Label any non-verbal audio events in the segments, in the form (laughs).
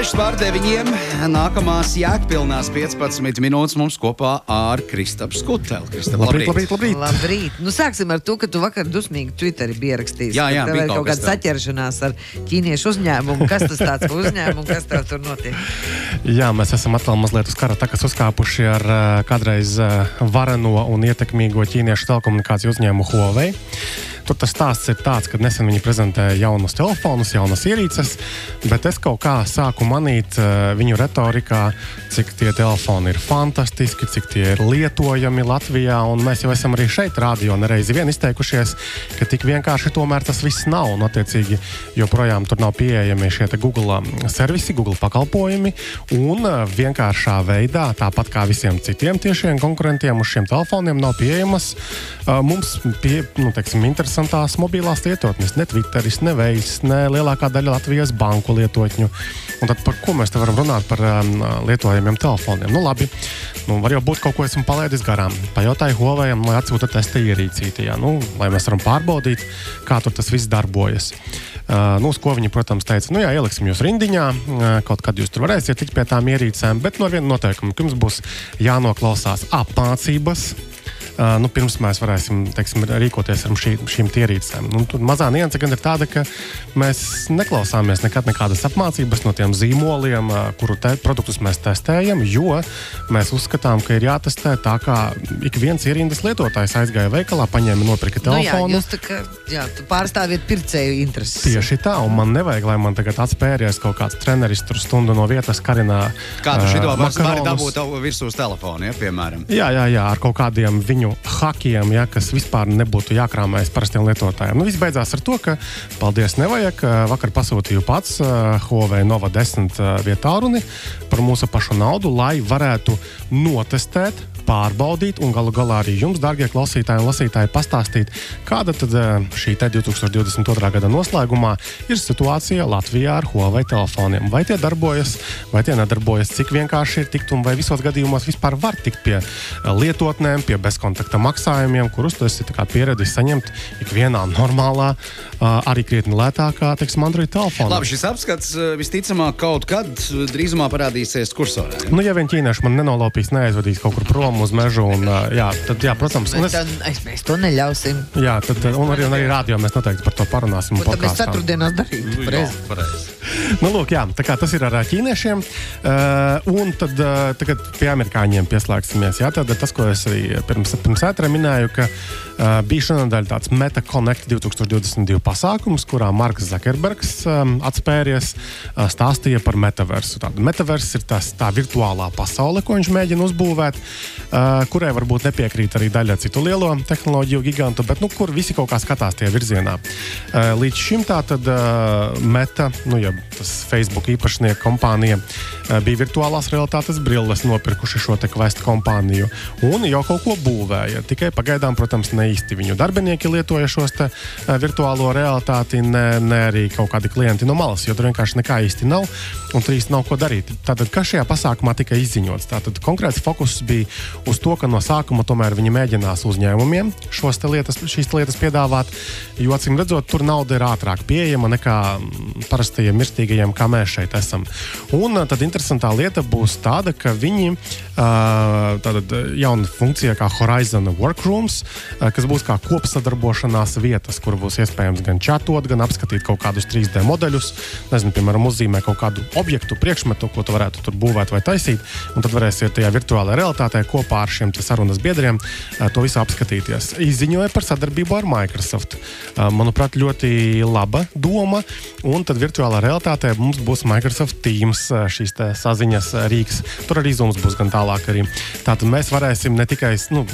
6 pār 9. Nākamās jēgpilnās 15 minūtes mums kopā ar Kristapu Skuteli. Kristap, Labrīt, labrīt, labrīt. Labrīt. Nu, sāksim ar to, ka tu vakar dusmīgi Twitterī biji ierakstījis. Jā, jā, bija kaut kaut kāda saķeršanās ar ķīniešu uzņēmumu. Kas tas tāds par uzņēmumu, kas tev tur notiek? Jā, mēs esam atkal mazliet uz kara takas uzkāpuši ar uh, kādreiz uh, vareno un ietekmīgo ķīniešu telekomunikāciju uzņēmumu Huawei. Tur tas stāsts ir tāds, ka nesen viņi prezentēja jaunus telefonus, jaunas ierīces, bet es kaut kā sāku manīt uh, viņu retorikā, cik tie telefoni ir fantastiski, cik tie ir lietojami Latvijā. Mēs jau esam arī šeit, rādio, nereizi vien izteikušies, ka tik vienkārši tomēr tas viss nav. Un, attiecīgi, joprojām tur nav pieejami šie Google servisi, Google pakalpojumi. Un uh, vienkāršā veidā, tāpat kā visiem citiem tiešiem konkurentiem uz šiem telefoniem, nav pieejamas uh, mums pie, nu, teiksim, interesantās mobilās lietotnes. Ne Twitteris, ne Veids, ne lielākā daļa Latvijas banku lietotņu. Un tad par ko mēs te varam runāt par um, lietojamiem telefoniem? Nu, labi, nu, var jau būt kaut ko esmu palaidis garām. Pajautāju Huawei, lai atsūta testa ierīcīti, jā, nu, lai mēs varam pārbaudīt, kā tur tas viss darbojas. Uh, nu, uz ko viņi, protams, teica, nu, jā, ieliksim jūs rindiņā, uh, kaut kad jūs tur varēsiet tikt pie tām ierīcēm, bet no viena noteikuma, ka jums būs jānoklausās apmācības. Uh, nu, pirms mēs varēsim teiksim, rīkoties ar šī, šīm ierīcēm. Nu, tur mazā nianse gan ir tāda, ka mēs neklausāmies nekad nekādas apmācības no tiem zīmoliem, uh, kuru te, produktus mēs testējam, jo mēs uzskatām, ka ir jātestē tā, kā ik viens ierindas lietotājs aizgāja veikalā, paņēma nopirka Nu, jā, telefonu. jūs tā kā, jā, tu pārstāviet pircēju intereses. Tieši tā, un man nevajag, lai man tagad atspēries kaut kāds treneris tur stundu no vietas karinā. Kādu ā, šito var dabūt virsū uz telefona, ja, piemēram? Jā, jā, jā, ar kaut kādiem viņu hakiem, ja, kas vispār nebūtu jākrāmējas parastiem lietotājiem. Nu, viss beidzās ar to, ka, paldies, nevajag. Vakar pasūtīju pats Huawei Nova 10 uh, vietā runi par mūsu pašu naudu, lai varētu notestēt. Pārbaudīt, un galu galā arī jums, darbie klausītāji un lasītāji, pastāstīt, kāda tad uh, šī te 2022. gada noslēgumā ir situācija Latvijā ar Huawei telefoniem. Vai tie darbojas, vai tie nedarbojas, cik vienkārši ir tikt, un vai visos gadījumos vispār var tikt pie uh, lietotnēm, pie bezkontakta maksājumiem, kurus tu esi pieredzējis saņemt ikvienā normālā, uh, arī krietni lētākā, teiksim, Android telefonā. Labi, šis apskats eh, visticamāk kaut kad eh, drīzumā parādīsies kursorā. Nu, ja vien ķīnieši man nenolaupīs, neaizvedīs kaut kur prom uz mežu, un, jā, tad, jā, protams, un Mēs, es, tā, es, mēs to neļausim. jā, tad, un arī, un arī rādio mēs noteikti par to parunāsim. Tad mēs ceturtdienās darītu? Pareizi. Nu, lūk, jā, tā kā tas ir ar ķīniešiem. Uh, un tad uh, tagad pie amerikāņiem pieslēgsimies. Jā, tad tas, ko es arī pirms, pirms ētra minēju, ka uh, bija šonadēļ tāds Meta Connect 2022 pasākums, kurā Marks Zakerbergs um, atspēries, uh, stāstīja par metaversu. Tāda metaverss ir tas, tā virtuālā pasaule, ko viņš mēģina uzbūvēt, uh, kurai varbūt nepiekrīt arī daļa citu lielo tehnoloģiju gigantu, bet nu, kur visi kaut kā skatās tajā virzienā. Uh, līdz šim tā tad uh, Meta, nu, ja tas Facebook īpašnieka kompānija, uh, bija virtuālās realitātes brilles nopirkuši šo te kvestu kompāniju un jau kaut ko būvēja. Tikai pagaidām, protams, ne īsti viņu darbinieki lietoja šos te, uh, virtuālo realitāti, ne, ne arī kaut kādi klienti no malas, jo tur vienkārši nekā īsti nav un tur īsti nav ko darīt. Tātad, kas šajā pasākumā tika izziņots? Tātad konkrēts fokus bija uz to, ka no sākuma tomēr viņi mēģinās uzņēmumiem šos te lietas, šīs te lietas piedāvāt, jo acīm redzot, tur nauda ir ātrāk pieejama nekā mm, parastajiem mirstīgajiem, kā mēs šeit esam. Un uh, tad interesantā lieta būs tāda, ka viņi tātad jauna funkcija kā Horizon Workrooms, kas būs kā kopsadarbošanās vietas, kur būs iespējams gan čatot, gan apskatīt kaut kādus 3D modeļus, nezinu, piemēram, uzzīmē kaut kādu objektu, priekšmetu, ko tu varētu tur būvēt vai taisīt, un tad varēsiet tajā virtuālajā realitātē kopā ar šiem sarunas biedriem to visu apskatīties. Izziņoja par sadarbību ar Microsoft. Manuprāt, ļoti laba doma, un tad virtuālā realitātē mums būs Microsoft Teams uh, šīs te saziņas uh, rīks. Tur arī Zooms būs gan tālāk arī. Tātad mēs varēsim ne tikai nu,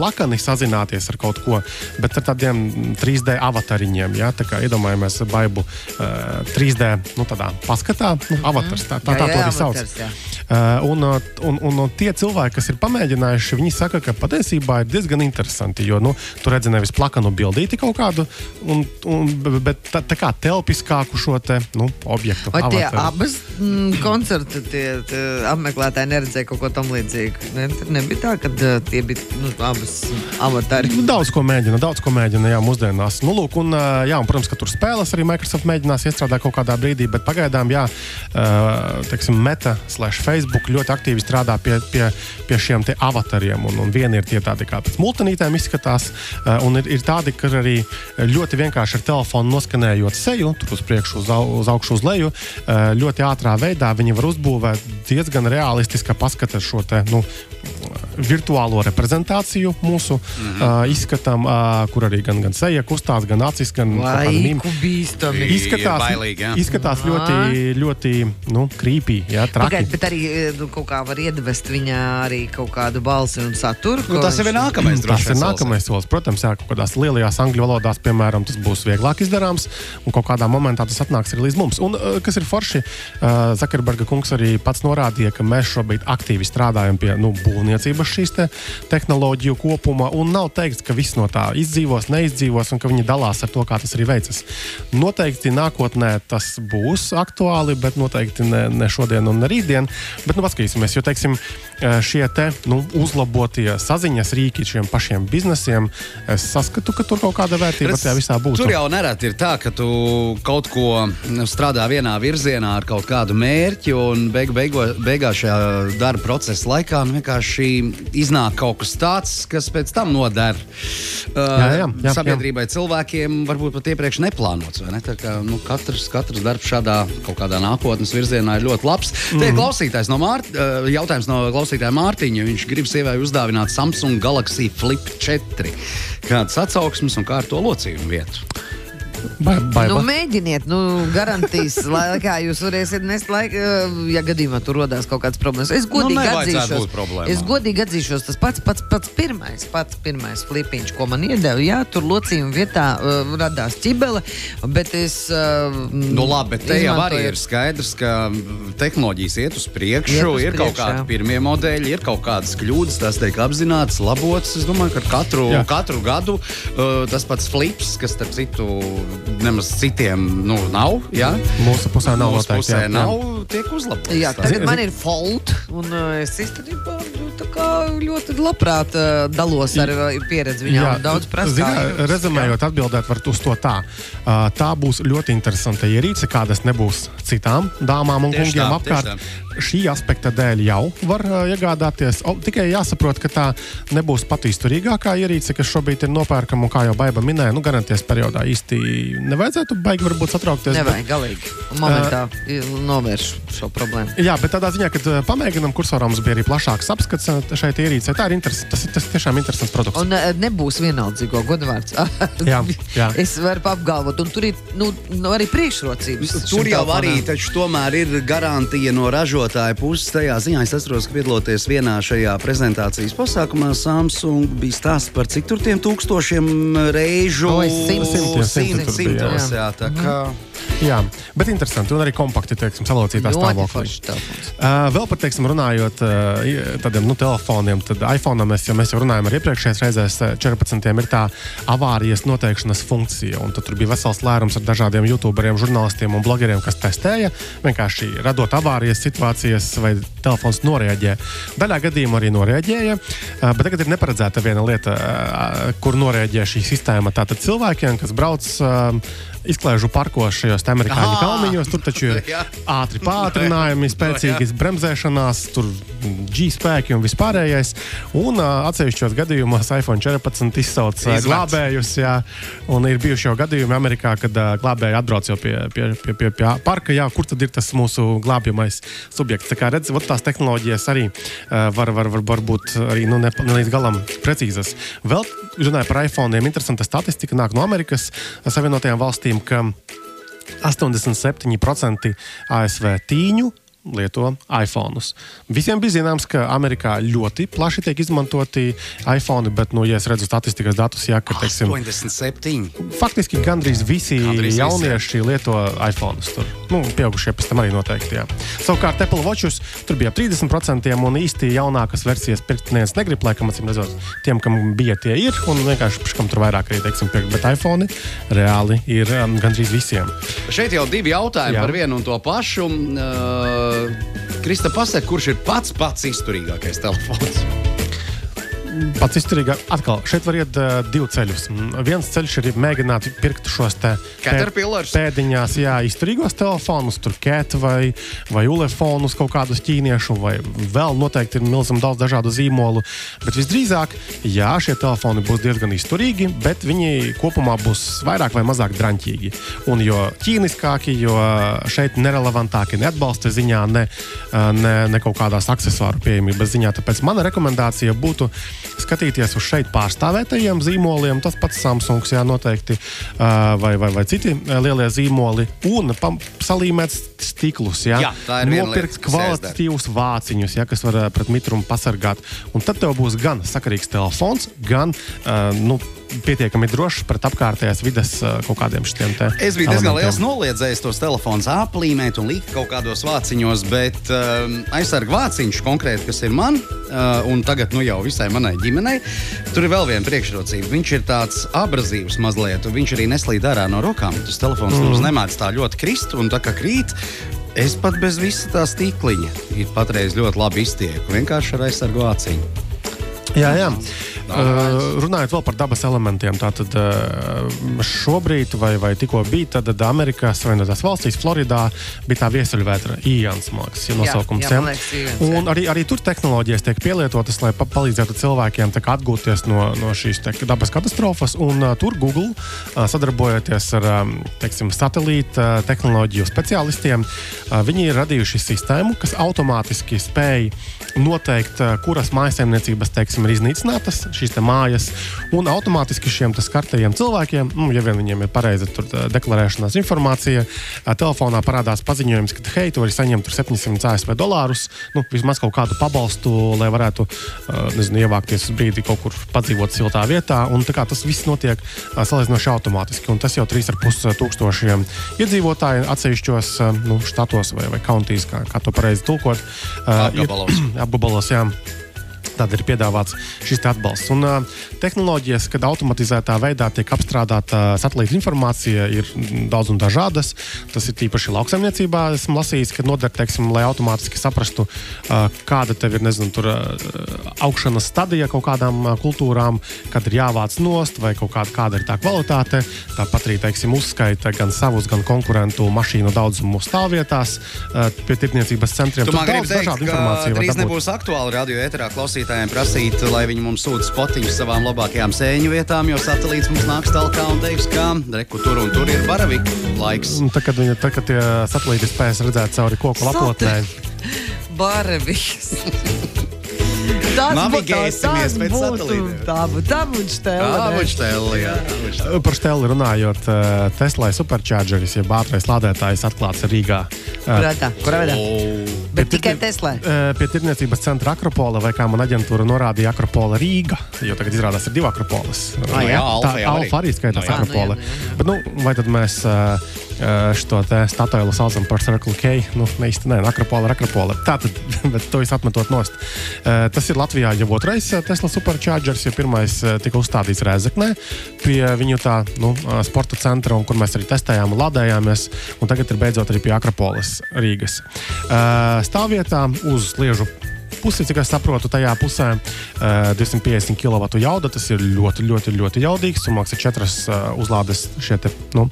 plakani sazināties ar kaut ko, bet ar tādiem 3D avatariņiem. Ja? Tā kā iedomājamies baidu uh, 3D nu, paskatā, nu, avatars. Tā, tā, tā to arī sauc. avatars, jā. Uh, un, uh, un, un, un tie cilvēki, kas ir pamēģinājuši, viņi saka, ka patiesībā ir diezgan interesanti. Jo nu, tur redzi nevis plakanu bildīti kaut kādu, un, un, bet tā, tā kā telpiskāku šo te, nu, objektu. Vai tie avataru. abas mm, koncerta tie, tie apmeklētāji neredzēja kaut ko tamlīdzīgu? Ne, tur nebija tā, ka tie bija nu, abas Metaverse avatari. Nu, Daudz ko mēģina, daudz ko mēģina, jā, mūsdienās. Nu, lūk, un, jā, un, protams, ka tur spēles arī Microsoft mēģinās iestrādāt kaut kādā brīdī, bet pagaidām, jā, teiksim, Meta slash Facebook ļoti aktīvi strādā pie, pie, pie šiem te avatariem. Un, un vieni ir tie tādi, kā pēc multinītēm izskatās, un ir, ir tādi, ka arī ļoti vienkārši ar telefonu noskanējot seju, tur uz priekšu, uz, au, uz augšu, uz leju, ļoti ātrā veidā viņi var uzbūvēt diezgan realistiski paskatu šo te, nu, virtuālo reprezentāciju mūsu mm -hmm. uh, izskatam, uh, kur arī gan, gan seja kustās, gan acis, gan bīstami. Ir Izskatās, bailīgi, jā. izskatās ļoti, ļoti nu, krīpī, jā, traki. Pagaid, bet arī nu, kaut kā var iedvest viņā arī kaut kādu balsi un saturu. Nu, tas ir nākamais. Tas droši ir nākamais solis. Protams, jā, kaut kādās lielajās angļu valodās, piemēram, tas būs vieglāk izdarāms, un kaut kādā momentā tas atnāks arī līdz mums. Un, uh, kas ir forši, uh, Zakarberga kungs arī pats norādīja, ka mēs šobrīd aktīvi strādājam pie nu, būvniecības šīs te tehnoloģiju kopuma, un nav teikts, ka viss no tā izdzīvos, neizdzīvos, un ka viņi dalās ar to, kā tas arī veicas. Noteikti nākotnē tas būs aktuāli, bet noteikti ne, ne šodien un ne rītdien. Bet nu, paskatīsimies, jo teiksim, šie te, nu, uzlabotie saziņas rīki šiem pašiem biznesiem, es saskatu, ka tur kaut kāda vērtība Redz, tajā visā būs. Tur jau nereti ir tā, ka tu kaut ko nu, strādā vienā virzienā ar kaut kādu mērķi, un beig, beigo, beigās šajā darba procesa laikā nu, vienkārši iznāk kaut kas tāds, kas pēc tam noder uh, Jā, jā, jā, sabiedrībai, cilvēkiem, varbūt pat iepriekš neplānots. Ne? Tā Kā, nu, katrs, katrs darbs šādā kaut kādā nākotnes virzienā ir ļoti labs. Mm. -hmm. Klausītājs no Mārt, uh, jautājums no klausītāja Mārtiņa. Viņš grib sievai uzdāvināt Samsung Galaxy Flip 4. Kādas atsauksmes un kā ar to locījumu vietu? Ba baiba. Nu, mēģiniet, nu, garantīs, (laughs) lai kā jūs varēsiet nest laiku, ja gadījumā tur rodās kaut kādas problēmas. Es godīgi Nu, atzīšos, es godīgi atzīšos, tas pats, pats, pats pirmais, pats pirmais flipiņš, ko man iedeva, jā, tur locījuma vietā uh, radās ķibele, bet es. Uh, Nu, labi, bet te jau arī ir skaidrs, ka tehnoloģijas iet uz priekšu, Iet uz ir kaut priekšu, kādi jā. pirmie modeļi, ir kaut kādas kļūdas, tās tiek apzināts, labotas. Es domāju, ka katru, Jā. katru gadu uh, tas pats flips, kas starp citu nemaz citiem nu, nav, jā, Mūsu pusē nav mūsu noteikti. pusē jā, jā. nav, tiek uzlabots. Jā, tagad man ir fold, un uh, es īstenībā nu, ļoti labprāt uh, dalos ar uh, pieredzi viņā. un Daudz. Ziniet, rezumējot, atbildēt var uz to tā. Tā būs ļoti interesanta ierīce, kādas nebūs citām dāmām un Tieši kungiem tā, apkārt. Šī aspekta dēļ jau var uh, iegādāties. O, tikai jāsaprot, ka tā nebūs pat izturīgākā ierīce, kas šobrīd ir nopērkama. Un, kā jau Baiba minēja, nu, garantijas periodā īsti nevajadzētu baigi varbūt satraukties. bet- Nevajag galīgi. Momentā uh, novērš šo problēmu. Jā, bet tādā ziņā, kad uh, pamēģinām, kursorā mums bija arī plašāks apskats uh, šeit ierīcē, tā ir interesants. Tas ir tas tiešām interesants produkts. Un nebūs vienaldzīgo godvārds. (laughs) Jā, jā. (laughs) Es varu apgalvot, un tur ir nu, nu, arī priekšrocības. Tur jau telefonam. arī taču tomēr ir garantija no ražotāja puses. Tajā ziņā es atceros, ka piedaloties vienā šajā prezentācijas pasākumā, Samsung bija stāsts par cik tur tiem tūkstošiem reižu. Oi, simts. Simtiem, simtiem tur bija, simtos, jā. jā, tā kā. Jā, bet interesanti un arī kompakti, teiksim, salocītā stāvoklī. Uh, vēl par teiksim, runājot uh, tādiem nu, telefoniem, tad iPhone mēs, ja mēs jau runājam ar iepriekšējās reizēs, uh, 14. ir tā avārijas noteikšanas funkcija. un tad Tur bija vesels lērums ar dažādiem youtuberiem, žurnālistiem un blogeriem, kas testēja. Vienkārši radot avārijas situācijas, vai telefons noreaģē. Daļā gadījumā arī noreaģēja, uh, bet tagad ir neparedzēta viena lieta, uh, kur noreaģē šī sistēma. Tātad cilvēkiem, kas brauc. Uh, um, Izklaižu parkos šajos amerikāņu Ā! kalniņos, tur taču ir (laughs) ātri (laughs) pātrinājumi, (laughs) spēcīgas bremzēšanās, tur G spēki un vispārējais. Un uh, atsevišķos gadījumos iPhone 14 izsauc uh, glābējus. Jā, un ir bijuši jau gadījumi Amerikā, kad uh, glābēji atbrauc jau pie, pie, pie, pie, pie parka. Jā, kur tad ir tas mūsu glābjamais subjekts? Tā kā redzat, tās tehnoloģijas arī uh, var, var, var, var būt arī nu, ne, ne līdz galam precīzas. Vēl runājot par iPhone, interesanta statistika nāk no Amerikas Savienotajām valstīm, ka 87% ASV tīņu lieto iPhone. Visiem bija zināms, ka Amerikā ļoti plaši tiek izmantoti iPhone, bet, nu, ja es redzu statistikas datus, jā, ka, teiksim, 87. faktiski gandrīz visi Gandrīz visi, jaunieši lieto iPhone. Tur, nu, pieaugušie pēc tam arī noteikti. Jā. Savukārt, Apple Watchus tur bija ap 30%, un īsti jaunākas versijas pirkt neviens negrib, laikam, acīm redzot, tiem, kam bija, tie ir, un vienkārši kam tur vairāk arī, teiksim, pirkt. Bet iPhone reāli ir um, gandrīz visiem. Šeit jau divi jautājumi. Jā. par vienu un to pašu. Uh, Krista, pasak, kurš ir pats pats izturīgākais telefons? Pats izturīgāk. Atkal, šeit var iet uh, divus ceļus. Mm, Viens ceļš ir mēģināt pirkt šos Caterpillars? pēdiņās, jā, izturīgos telefonus, tur ket vai, vai ulefonus, kaut kādus ķīniešu, vai vēl noteikti ir milzīgi daudz dažādu zīmolu. Bet visdrīzāk, jā, šie telefoni būs diezgan izturīgi, bet viņi kopumā būs vairāk vai mazāk draņķīgi. Un jo ķīniskāki, jo šeit nerelevantāki ne atbalsta ziņā, ne, ne, ne kaut kādās aksesuāru pieejamības ziņā. Tāpēc mana rekomendācija būtu skatīties uz šeit pārstāvētajiem zīmoliem, tas pats Samsung, jā, noteikti, vai, vai, vai citi lielie zīmoli, un salīmēt stiklus. Jā, Jā, Nopirkt kvalitatīvus vāciņus, jā, kas var pret mitrumu pasargāt. Un tad tev būs gan sakarīgs telefons, gan nu, pietiekami drošs pret apkārtējās vidas ā, kaut kādiem šiem te. Es biju diezgan liels noliedzējis tos telefonus aplīmēt un likt kaut kādos vāciņos, bet um, aizsargu vāciņš konkrēti, kas ir man, uh, un tagad nu, jau visai manai ģimenei, tur ir vēl viena priekšrocība. Viņš ir tāds abrazīvs mazliet, un viņš arī neslīd ārā no rokām. Tas telefons mm. nemaz nemēdz tā ļoti krist, un tā kā krīt. Es pat bez visa tā stīkliņa ir patreiz ļoti labi iztieku. Vienkārši ar aizsargu vāciņu. Jā, jā. Runājot vēl par dabas elementiem, tātad šobrīd, vai, vai tikko bija, tad Amerikas Savienotās valstīs, Floridā, bija tā viesuļvētra man liekas, ir nosaukums. jā, man liekas, Ians, jā. Un arī, arī tur tehnoloģijas tiek pielietotas, lai pa palīdzētu cilvēkiem kā atgūties no, no šīs te, dabas katastrofas. Un, uh, tur Google, uh, sadarbojoties ar um, teiksim, satelīta uh, tehnoloģiju speciālistiem, uh, viņi ir radījuši sistēmu, kas automātiski spēj noteikt, uh, kuras mājsaimniecības teiksim, ir iznīcinātas, šīs mājas, un automātiski šiem skartajiem cilvēkiem, nu, ja vien viņiem ir pareiza deklarēšanās informācija, telefonā parādās paziņojums, ka, hei, tu vari saņemt tur 700 ASV dolārus, nu, vismaz kaut kādu pabalstu, lai varētu nezinu, ievākties uz brīdi kaut kur padzīvot siltā vietā. Un, tas viss notiek salīdzinoši automātiski, un tas jau 3,5 tūkstošiem iedzīvotāju atsevišķos nu, štatos vai, vai countīs, kā, kā to pareizi tulkot. Apgabalos. apgabalos, (clears throat) jā. Tad ir piedāvāts šis atbalsts. Un, uh, tehnoloģijas, kad automatizētā veidā tiek apstrādāta satelīta informācija, ir daudz un dažādas. Tas ir tīpaši lauksaimniecībā. Esmu lasījis, ka noder, teiksim, lai automātiski saprastu, uh, kāda tev ir nezinu, tur, uh, augšanas stadija kaut kādām uh, kultūrām, kad ir jāvāc nost vai kāda, kāda ir tā kvalitāte. Tāpat arī teiksim, uzskaita gan savus, gan konkurentu mašīnu daudzumu stāvvietās uh, pie tirdzniecības centriem. Tu man gribi daudz teikt, ka drīz nebūs aktuāli radio ēterā klausītājiem prasīt, lai viņi mums sūta spotiņus savām labākajām sēņu vietām, jo satelīts mums nāks tālāk un teiks, ka reku tur un tur ir baravika laiks. Un Tad, kad, viņa, tad, kad tie satelīti spēs redzēt cauri koku lapotnē, Barvijas. Tas Navigēsimies pēc būtu- satelītiem. Tā būtu tā bučtēli. par steli runājot, eh, Tesla superchargeris, jeb ātrais lādētājs, atklāts Rīgā. Eh, Kurā tā? Kurā veidā? O, Bet Pie tikai Tesla. Pie tirdzniecības centra Akropola, vai kā man aģentūra norādīja, Akropola Rīga. Jo tagad izrādās, ir divi Akropolas. Ah, jā, Alfa tā jau arī. Alfa arī skaitās jā. Akropola. Nu, jā, nu, jā, jā. Bet, nu, vai tad mēs eh, šo te statuēlu saucam par Circle K? Nu, ne īsti, nē, Akropola Akropola. Tā tad, (laughs) bet to es atmetot nost. Eh, Tas ir Latvijā jau otrais eh, Tesla superchargers, jo pirmais eh, tika uzstādīts Rēzeknē pie viņu tā, nu, eh, sporta centra, un kur mēs arī testējām un lādējāmies. Un tagad ir beidzot arī pie Akropolis Rīgas. Eh, Stāvvietā uz sliežu pusi, cik es saprotu, tajā pusē uh, 250 kW jauda. Tas ir ļoti, ļoti, ļoti jaudīgs. Un ir četras uh, uzlādes šie te, nu,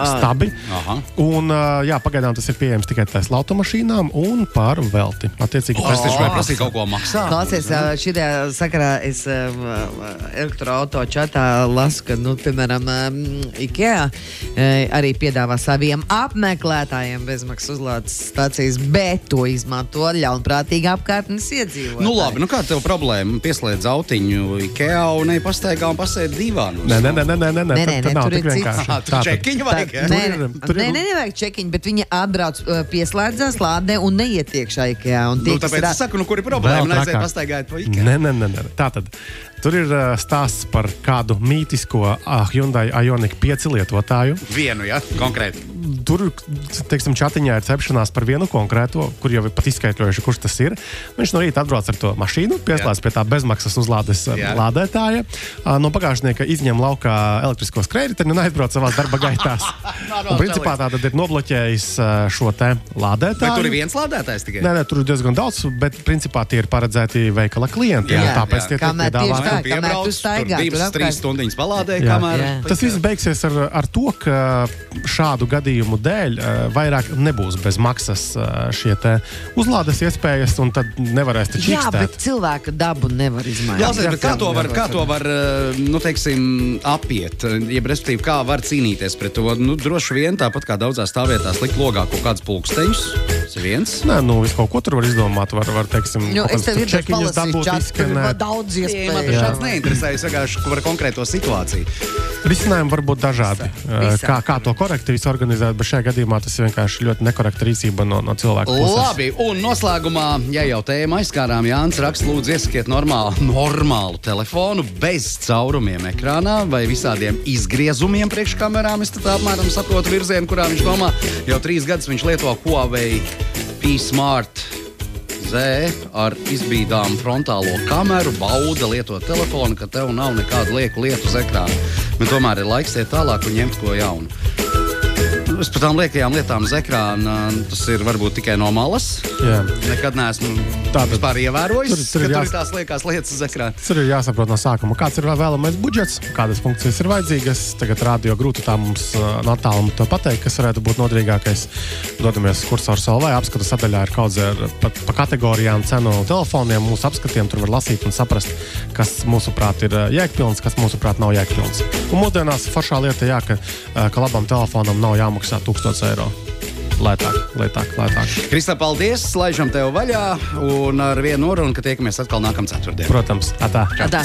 stabi. Aha. Un, uh, jā, pagaidām tas ir pieejams tikai Tesla automašīnām un par velti. Attiecīgi, Tas taču vai prasīt kaut ko maksāt? Klausies, šajā sakarā es elektroautorāta čatā lasu, ka, nu, piemēram, IKEA eh, arī piedāvā saviem apmeklētājiem bezmaksas uzlādes stācijas, bet to izmanto ļaunprātīgi apkārtnes iedzīvotāji. Nu, labi, nu kāda tev problēma? Pieslēdz autiņu IKEA un ej pastaigā un pasēdi divānos. Nē, nē, nē, nē, nē, nē, Nē, nē, tur ir cits. tur čekiņu vajag. ja? Nē, Tur nē, nevajag čekiņu, bet viņi atbrauc, pieslēdzās lādē un neiet iekšā IKEA. Un tie, Nu, tāpēc es saku, nu, kur ir problēma? Trakāk. pastaigāt pa IKEA. Nē, nē, nē, nē. Tā tad. Tur ir uh, stāsts par kādu mītisko uh, Hyundai Ioniq 5 lietotāju. Vienu, ja, konkrēti. Tur, teiksim, chatiņā ir cepšanās par vienu konkrēto, kur jau ir pat izskaidrojuši, kurš tas ir. Viņš no rīta atbrauc ar to mašīnu, pieslēdz pie tā bezmaksas uzlādes uh, Jā. lādētāja, no bagāžnieka izņem laukā elektrisko skrējēju un aizbrauc savā darba gaitās. (laughs) un, principā tā tad ir nobloķējis šo te lādētāju. Bet tur ir viens lādētājs tikai. Nē, nē, tur ir diezgan daudz, bet principā tie ir paredzēti veikala klientiem. Jā, tāpēc jā. tie tiek piedāvāti. tā. kamēr tu staigā, tur divas, trīs stundas palādēja, Jā. kamēr. Tas viss beigsies ar, ar to, ka šādu gadījumu dēļ uh, vairāk nebūs bez maksas uh, šie uzlādes iespējas, un tad nevarēs taču Jā, bet cilvēka dabu nevar izmainīt. Klausies, bet kā to var, Jā. kā to var eh, nu, teiksim, apiet? Jeb, respektīvi, kā var cīnīties pret to? Nu, droši vien tāpat kā daudzās stāvvietās, likt logā kaut kādus pulksteņus. Viens. Nē, nu, visu kaut ko tur var izdomāt. Var, var teiksim, Nu, es tev čekiņus dabūt, izskanēt. daudz Man tas iespēju. šāds neinteresē. Es vienkārši par konkrēto situāciju. Risinājumi var būt dažādi. Visa. Uh, Kā, kā to korekti visu organizēt, bet šajā gadījumā tas ir vienkārši ļoti nekorekta rīcība no, no cilvēka puses. Labi, un noslēgumā, ja jau tēma aizskārām, Jānis raksta, lūdzu, iesakiet normālu, normālu telefonu bez caurumiem ekrānā vai visādiem izgriezumiem priekškamerām. Es tā apmēram saprotu virzienu, kurā viņš domā. Jau trīs gadus viņš lieto Huawei P-Smart. Ar izbīdām frontālo kameru, bauda lietot telefonu, ka tev nav nekāda lieku lietu uz ekrāna. Bet tomēr ir laiks iet tālāk un ņemt ko jaunu. Es par tām liekajām lietām uz ekrāna tas ir varbūt tikai no malas. Jā. Nekad neesmu Tātad- vispār ievērojis, Tur- tur ir tur jās- ir tās liekās lietas uz ekrāna. Tas ir jāsaprot no sākuma, kāds ir vēlamais budžets, kādas funkcijas ir vajadzīgas. Tagad rādio grūti tā mums no tāluma to pateikt, kas varētu būt noderīgākais. Dodamies kursors LV, apskatu sadaļā ir kaut kāda pa, pa kategorijām cenu telefoniem, mūsu apskatiem. Tur var lasīt un saprast, kas mūsuprāt ir jēgpilns, kas mūsuprāt nav jēgpilns. Un mūsdienās foršā lieta, jā, ka, ka labam telefonam nav jāmaksā 1000 eiro. Lētāk, lētāk, lētāk. Kristā, paldies! Laižam tev vaļā un ar vienu norunu, ka tiekamies atkal nākamā ceturtdienā. Protams, tā. Tā.